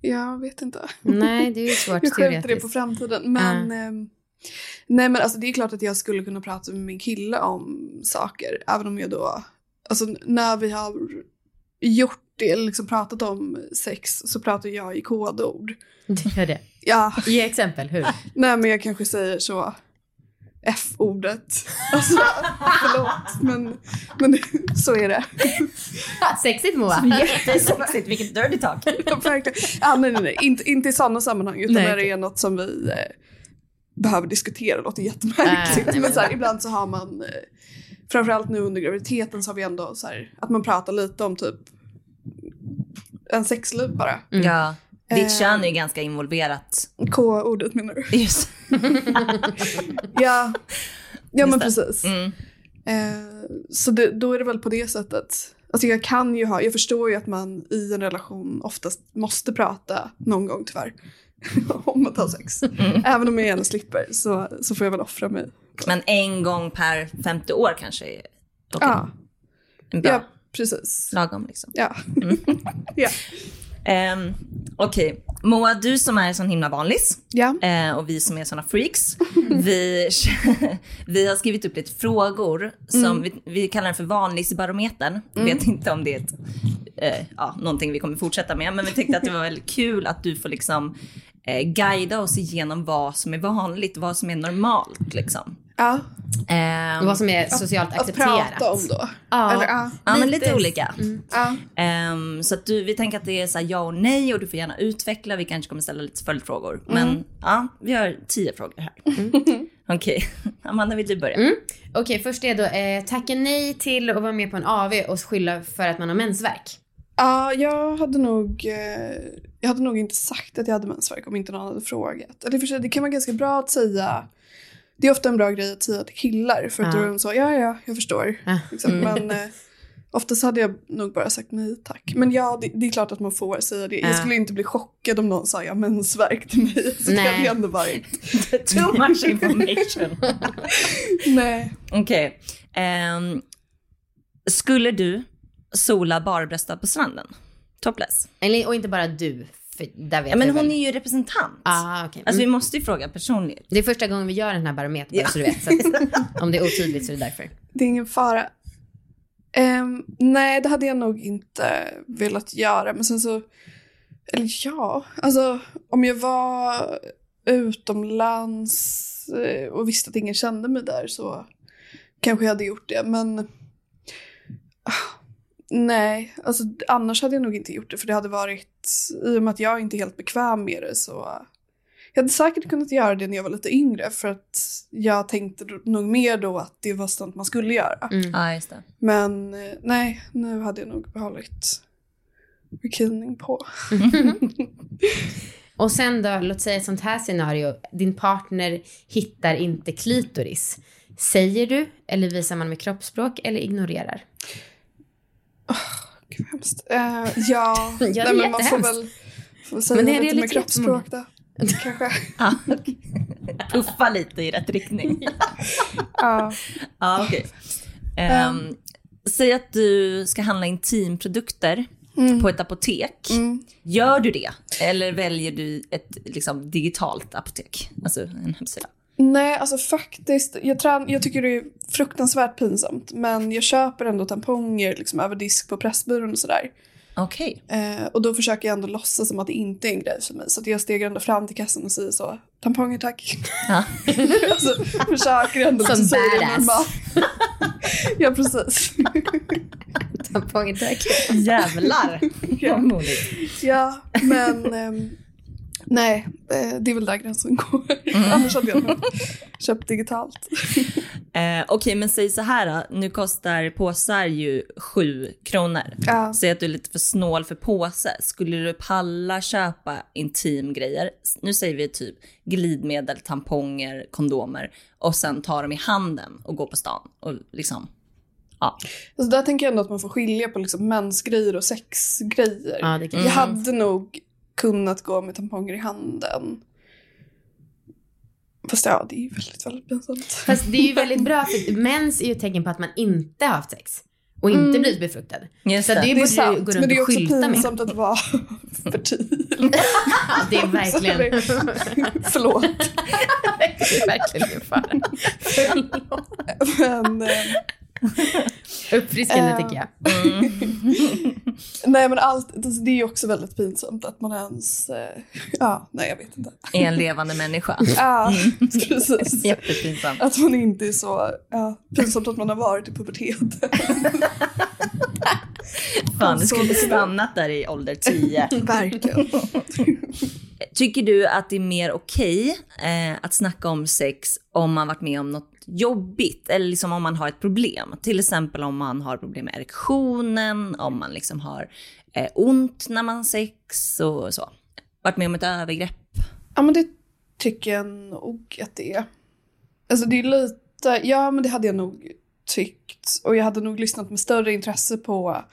Jag vet inte. Nej, det är ju svårt Jag skjuter det på framtiden. Men, ehm, nej men alltså det är klart att jag skulle kunna prata med min kille om saker. Även om jag då, alltså när vi har gjort det, liksom pratat om sex, så pratar jag i kodord. Du gör det. Ja, Ge exempel, hur? nej men jag kanske säger så F-ordet. Alltså, förlåt. Men, men så är det. Sexigt Moa. Jättesexigt, vilket dirty talk. Ja, nej, nej, nej. Inte, inte i sådana sammanhang, utan Nej, när det är något som vi eh, behöver diskutera. Det låter jättemärkligt. Äh, nej, men- men så här, ibland så har man, eh, framförallt nu under graviditeten, så har vi ändå så här, att man pratar lite om typ en sexliv bara. Ja. Ditt Eh. kön är ju ganska involverat. K-ordet menar du? Just. Ja, ja men precis. Mm. Eh, så det, då är det väl på det sättet. Alltså jag kan ju ha, jag förstår ju att man i en relation oftast måste prata någon gång tyvärr. om att ha sex. Mm. Även om jag gärna slipper så, så får jag väl offra mig. Men en gång per 50 år kanske är dock Ja, bra ja precis. lagom liksom. Ja. Mm. ja. Um, Okej, Moa, du som är sån himla vanlis ja. eh, och vi som är såna freaks, vi, vi har skrivit upp lite frågor som Mm. vi, vi kallar den för vanlisbarometern. Vet inte om det är ett, eh, ja, någonting vi kommer fortsätta med, men vi tyckte att det var väldigt kul att du får liksom eh, guida oss igenom vad som är vanligt, vad som är normalt liksom. ja. Och vad som är socialt Att accepterat. prata om då. Ja. Eller, ja. Ja, men Lite- olika. ja. Ehm, så att du, vi tänker att det är så här ja och nej och du får gärna utveckla. Vi kanske kommer ställa lite följdfrågor. Men ja, vi har tio frågor här. Okej, Amanda vill du börja? Okej, först är då eh, tacka nej till att vara med på en AV och skylla för att man har mensvärk. Ja, jag hade nog eh, jag hade nog inte sagt att jag hade mensvärk om inte någon hade frågat. Eller för sig, det kan vara ganska bra att säga det är ofta en bra grej att säga till killar för att Ja. då är de så, ja ja, jag förstår. Ja. Liksom. Men eh, oftast hade jag nog bara sagt nej tack. Men ja, det, det är klart att man får säga det. Ja. Jag skulle inte bli chockad om någon sa jag mensvärk till mig. Så det hade ändå varit. Too much information. Nej. Okej. ehm, skulle du sola barbröstad på stranden? Topless? Eller, och inte bara du, där vet Ja, men jag hon väl. är ju representant. Ah, okej. Alltså vi mm. måste ju fråga personligt. Det är första gången vi gör den här barometern, Ja. så du vet. Så att, om det är otydligt så är det därför. Det är ingen fara. Ehm, nej, det hade jag nog inte velat göra. Men sen så, eller ja, alltså om jag var utomlands eh, och visste att ingen kände mig där så kanske jag hade gjort det. Men ah, nej, alltså annars hade jag nog inte gjort det. För det hade varit, i och med att jag inte är helt bekväm med det så jag hade säkert kunnat göra det när jag var lite yngre för att jag tänkte nog mer då att det var sånt man skulle göra. Mm. Ja, just det. Men eh, nej, nu hade jag nog behållit bikinin på. Och sen då, låt säga ett sånt här scenario. Din partner hittar inte klitoris. Säger du, eller visar man med kroppsspråk, eller ignorerar? Gud vad hemskt. Eh, ja, är nej, men man får väl, får väl säga Men det är lite det med lite kroppsspråk då. Kanske. Ja, okej. Puffa lite i rätt riktning. Ja. Ja, okej. Ehm, säg att du ska handla intimprodukter på ett apotek. Mm. Gör du det? Eller väljer du ett liksom, digitalt apotek? Alltså en hemsida. Nej, alltså faktiskt. Jag, trän- jag tycker det är fruktansvärt pinsamt. Men jag köper ändå tamponger liksom, över disk på Pressbyrån och sådär. Okej. Eh, och då försöker jag ändå låtsas som att det inte är en grej för mig. Så jag stegar ändå fram till kassan och säger så. Tamponger tack. Ja. alltså, försöker ändå Som liksom badass. ja, precis. tamponger tack. Jävlar. Ja. Vad modigt. Ja, men ehm, nej, eh, det är väl där gränsen går. Mm. Annars hade jag köpt digitalt. Eh, Okej, men säg så här då. Nu kostar påsar ju 7 kronor. Ja. Säg att du är lite för snål för påse. Skulle du palla köpa intimgrejer? Nu säger vi typ glidmedel, tamponger, kondomer och sen ta dem i handen och gå på stan och liksom, ja. Alltså där tänker jag ändå att man får skilja på liksom mensgrejer och sexgrejer. Ja, det kan Jag hade nog kunnat gå med tamponger i handen. Fast ja, det är ju väldigt, väldigt pinsamt. Fast det är ju väldigt bra för mens är ju ett tecken på att man inte har haft sex. Och inte Mm. blivit befruktad. Just Så det, det. Är du sant, men det är också skylta med. pinsamt att vara fertil. Ja, det är verkligen... Förlåt. det är verkligen min fara. Förlåt. Men, eh, Uppfriskande tycker jag. nej men allt, alltså, det är ju också väldigt pinsamt att man ens, eh, ja, nej jag vet inte. Är en levande människa. Ja, precis. Jättepinsamt. Att man inte är så, ja, pinsamt att man har varit i puberteten. Fan, du skulle mycket. stannat där i ålder 10. Verkligen. Tycker du att det är mer okej eh, att snacka om sex om man varit med om något jobbigt eller liksom om man har ett problem? Till exempel om man har problem med erektionen, om man liksom har eh, ont när man har sex och så. Varit med om ett övergrepp. Ja men det tycker jag nog att det är. Alltså det är lite, ja men det hade jag nog tyckt. Och jag hade nog lyssnat med större intresse på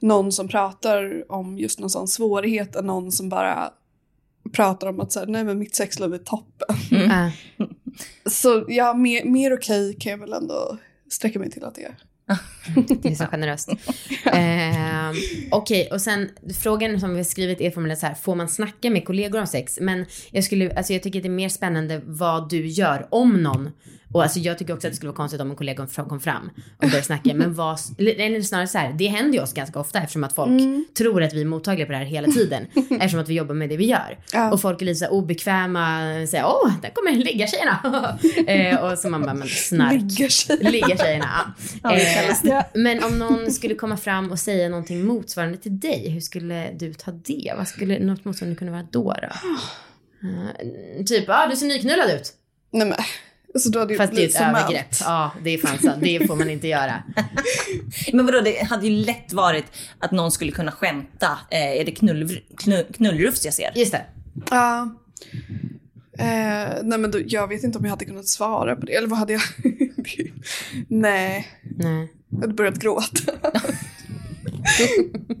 någon som pratar om just någon sån svårighet än någon som bara pratar om att så här, nej men mitt sexliv är toppen. Ja. Så ja, mer, mer okej kan jag väl ändå sträcka mig till att det är. Det är så generöst. Eh, Okej, och sen frågan som vi har skrivit är formulerat så här, får man snacka med kollegor om sex? Men jag skulle, alltså jag tycker att det är mer spännande vad du gör om någon. Och alltså jag tycker också att det skulle vara konstigt om en kollega kom fram och började snacka. Men vad, eller snarare så här, det händer ju oss ganska ofta eftersom att folk tror att vi är mottagliga på det här hela tiden. eftersom att vi jobbar med det vi gör. Ja. Och folk är lite obekväma, säger åh, där kommer ligga-tjejerna. eh, och så man bara, men snark. Ligga-tjejerna. Ja, det Eh, kallas det. men om någon skulle komma fram och säga någonting motsvarande till dig, hur skulle du ta det? Vad skulle något motsvarande kunna vara då? då? Eh, typ, ja ah, du ser nyknullad ut. Nej men, alltså då hade ju Fast det är ett allt. övergrepp. Ja, det är fan sant. Det får man inte göra. Men vadå, det hade ju lätt varit att någon skulle kunna skämta. Eh, är det knull, knull, knullrufs jag ser? Just det. Ja. Eh, nej men då, jag vet inte om jag hade kunnat svara på det. Eller vad hade jag? Nej, Nej. jag hade börjat gråta.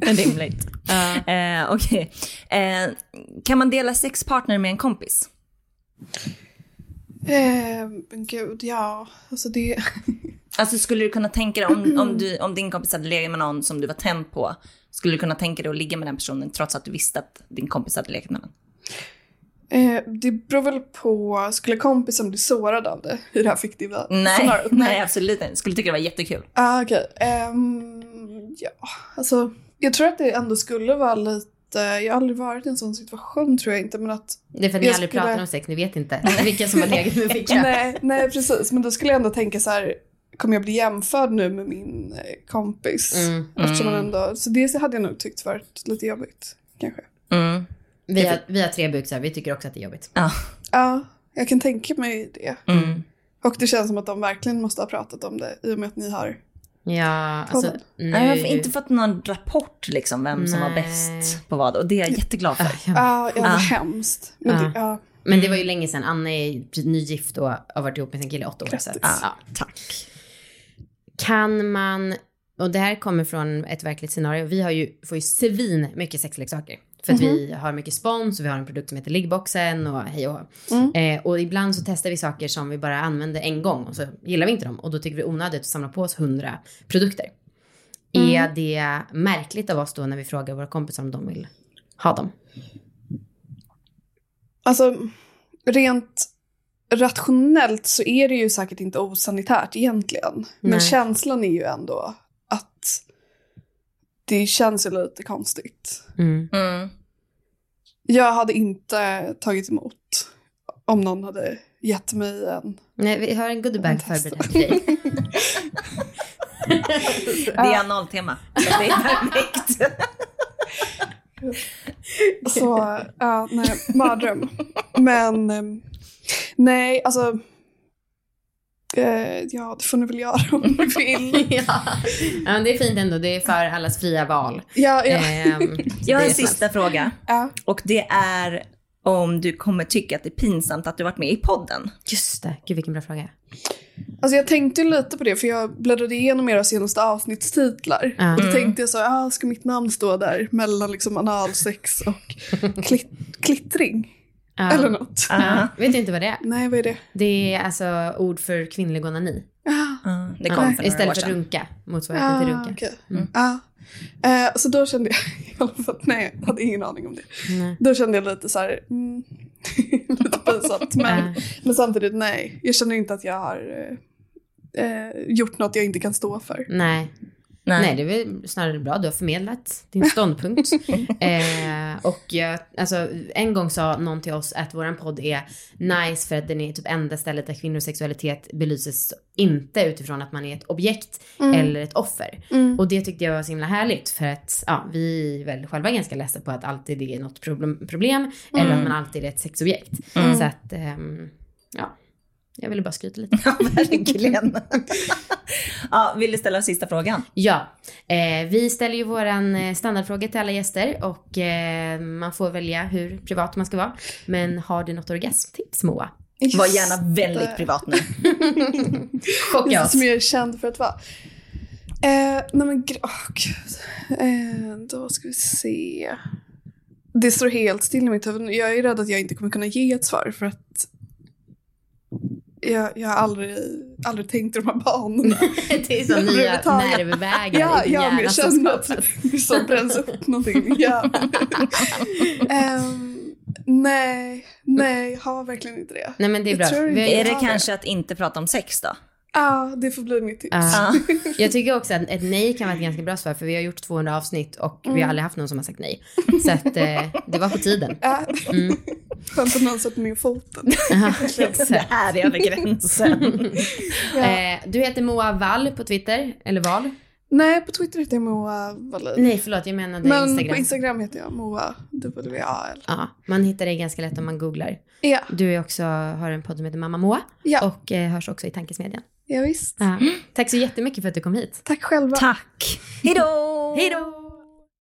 Rimligt. Eh, Okej. Eh, kan man dela sexpartner med en kompis? Eh, men gud, ja. Alltså det... Alltså skulle du kunna tänka dig om, om, du, om din kompis hade legat med någon som du var tänd på, skulle du kunna tänka dig att ligga med den personen trots att du visste att din kompis hade legat med den? Det beror väl på, skulle kompisen bli sårad av det i det här fiktiva Nej, scenariot? nej absolut inte. Skulle tycka det var jättekul. Ah, okej. Ehm, ja, alltså. Jag tror att det ändå skulle vara lite, jag har aldrig varit i en sån situation tror jag inte, men att Det är för att ni aldrig skulle- pratar om sex, ni vet inte vilka som har legat med vilka. Nej, nej precis. Men då skulle jag ändå tänka så här, kommer jag bli jämförd nu med min eh, kompis? Mm. Eftersom man ändå, så det hade jag nog tyckt varit lite jobbigt, kanske. Mm. Vi har, vi har tre buksar, vi tycker också att det är jobbigt. Ja. Ja, jag kan tänka mig det. Mm. Och det känns som att de verkligen måste ha pratat om det i och med att ni har... Ja, alltså nu... Nej, Jag har inte fått någon rapport liksom vem som var bäst på vad och det är jag jätteglad för. Ah, ja. Ja, ja, hemskt. Men Ah. det, ja. Men det var ju länge sedan. Anna är nygift och har varit ihop med sin kille i åtta år. Så att, Grattis. ja, tack. Kan man, och det här kommer från ett verkligt scenario, vi har ju, får ju svin mycket sexleksaker. För att vi har mycket spons och vi har en produkt som heter Liggboxen och hej och hå. eh, Och ibland så testar vi saker som vi bara använder en gång och så gillar vi inte dem. Och då tycker vi onödigt att samla på oss hundra produkter. Är det märkligt av oss då när vi frågar våra kompisar om de vill ha dem? Alltså, rent rationellt så är det ju säkert inte osanitärt egentligen. Men Nej. känslan är ju ändå det känns ju lite konstigt. Mm. Mm. Jag hade inte tagit emot om någon hade gett mig en... Nej, vi har en goodiebag förberedd till dig. Det är analtema. Det är perfekt. Så, ja, nej, mardröm. Men, ehm, nej, alltså. Eh, ja, det får ni väl göra om ni vill. ja. ja, men det är fint ändå. Det är för allas fria val. Ja, ja. Ehm, Jag har en sista fråga. ja. Och det är om du kommer tycka att det är pinsamt att du varit med i podden. Just det. Gud, vilken bra fråga. Alltså jag tänkte lite på det för jag bläddrade igenom era senaste avsnittstitlar. Och då tänkte jag så, ah, ska mitt namn stå där mellan liksom analsex och klit klittring? Ja. Eller något. Ja. Vet inte vad det är? Nej, vad är det? Det är alltså ord för kvinnlig onani. Ah, Det kom för några år Istället för runka. Motsvarigheten till runka. okej. Mm. Eh, så då kände jag, fall, nej, jag hade ingen aning om det. Nej. Då kände jag lite så här, mm, lite pinsamt. Men, men samtidigt, nej, jag känner inte att jag har eh, eh, gjort något jag inte kan stå för. Nej. Nej. Nej, det är väl snarare bra. Du har förmedlat din ståndpunkt. eh, och jag, alltså, en gång sa någon till oss att våran podd är nice för att den är typ enda stället där kvinnors sexualitet belyses inte utifrån att man är ett objekt eller ett offer. Mm. Och det tyckte jag var så himla härligt för att ja, vi är väl själva ganska ledsna på att alltid det är något problem, problem eller att man alltid är ett sexobjekt. Så att, ehm, ja, jag ville bara skryta lite. Ja, verkligen. ja, vill du ställa sista frågan? Ja, eh, vi ställer ju våran eh, standardfråga till alla gäster och eh, man får välja hur privat man ska vara. Men har du något orgasmtips Moa? Var Just gärna väldigt det. privat nu. Chocka oss. Som jag är känd för att vara. Eh, nej men åh, gud. Eh, då ska vi se. Det står helt still i mitt huvud. Jag är rädd att jag inte kommer kunna ge ett svar för att jag, jag har aldrig, aldrig tänkt i de här banorna. det är så nya nervvägar Ja, i din ja men hjärna jag som känner att det så bränns upp någonting i min hjärna. Ehm, nej, nej, jag har verkligen inte det. Nej men det är Jag bra. Är det Ja. kanske att inte prata om sex då? Ja, det får bli mitt tips. Ja. Jag tycker också att ett nej kan vara ett ganska bra svar för vi har gjort 200 avsnitt och vi har aldrig haft någon som har sagt nej. Så att eh, det var på tiden. Mm. Skönt att någon sätter ner foten. Ja, Det här är över gränsen. Ja. Eh, du heter Moa Wall på Twitter, eller Val? Nej, på Twitter heter jag Moa Wallin. Nej förlåt, jag menade Men Instagram. på Instagram heter jag Moa W-A-L. Ja, man hittar dig ganska lätt om man googlar. Ja, Du är också, har en podd som heter Mamma Moa ja, och eh, hörs också i Tankesmedjan. Ja visst. Ja. Tack så jättemycket för att du kom hit. Tack själva. Tack. Hej då! Hej då!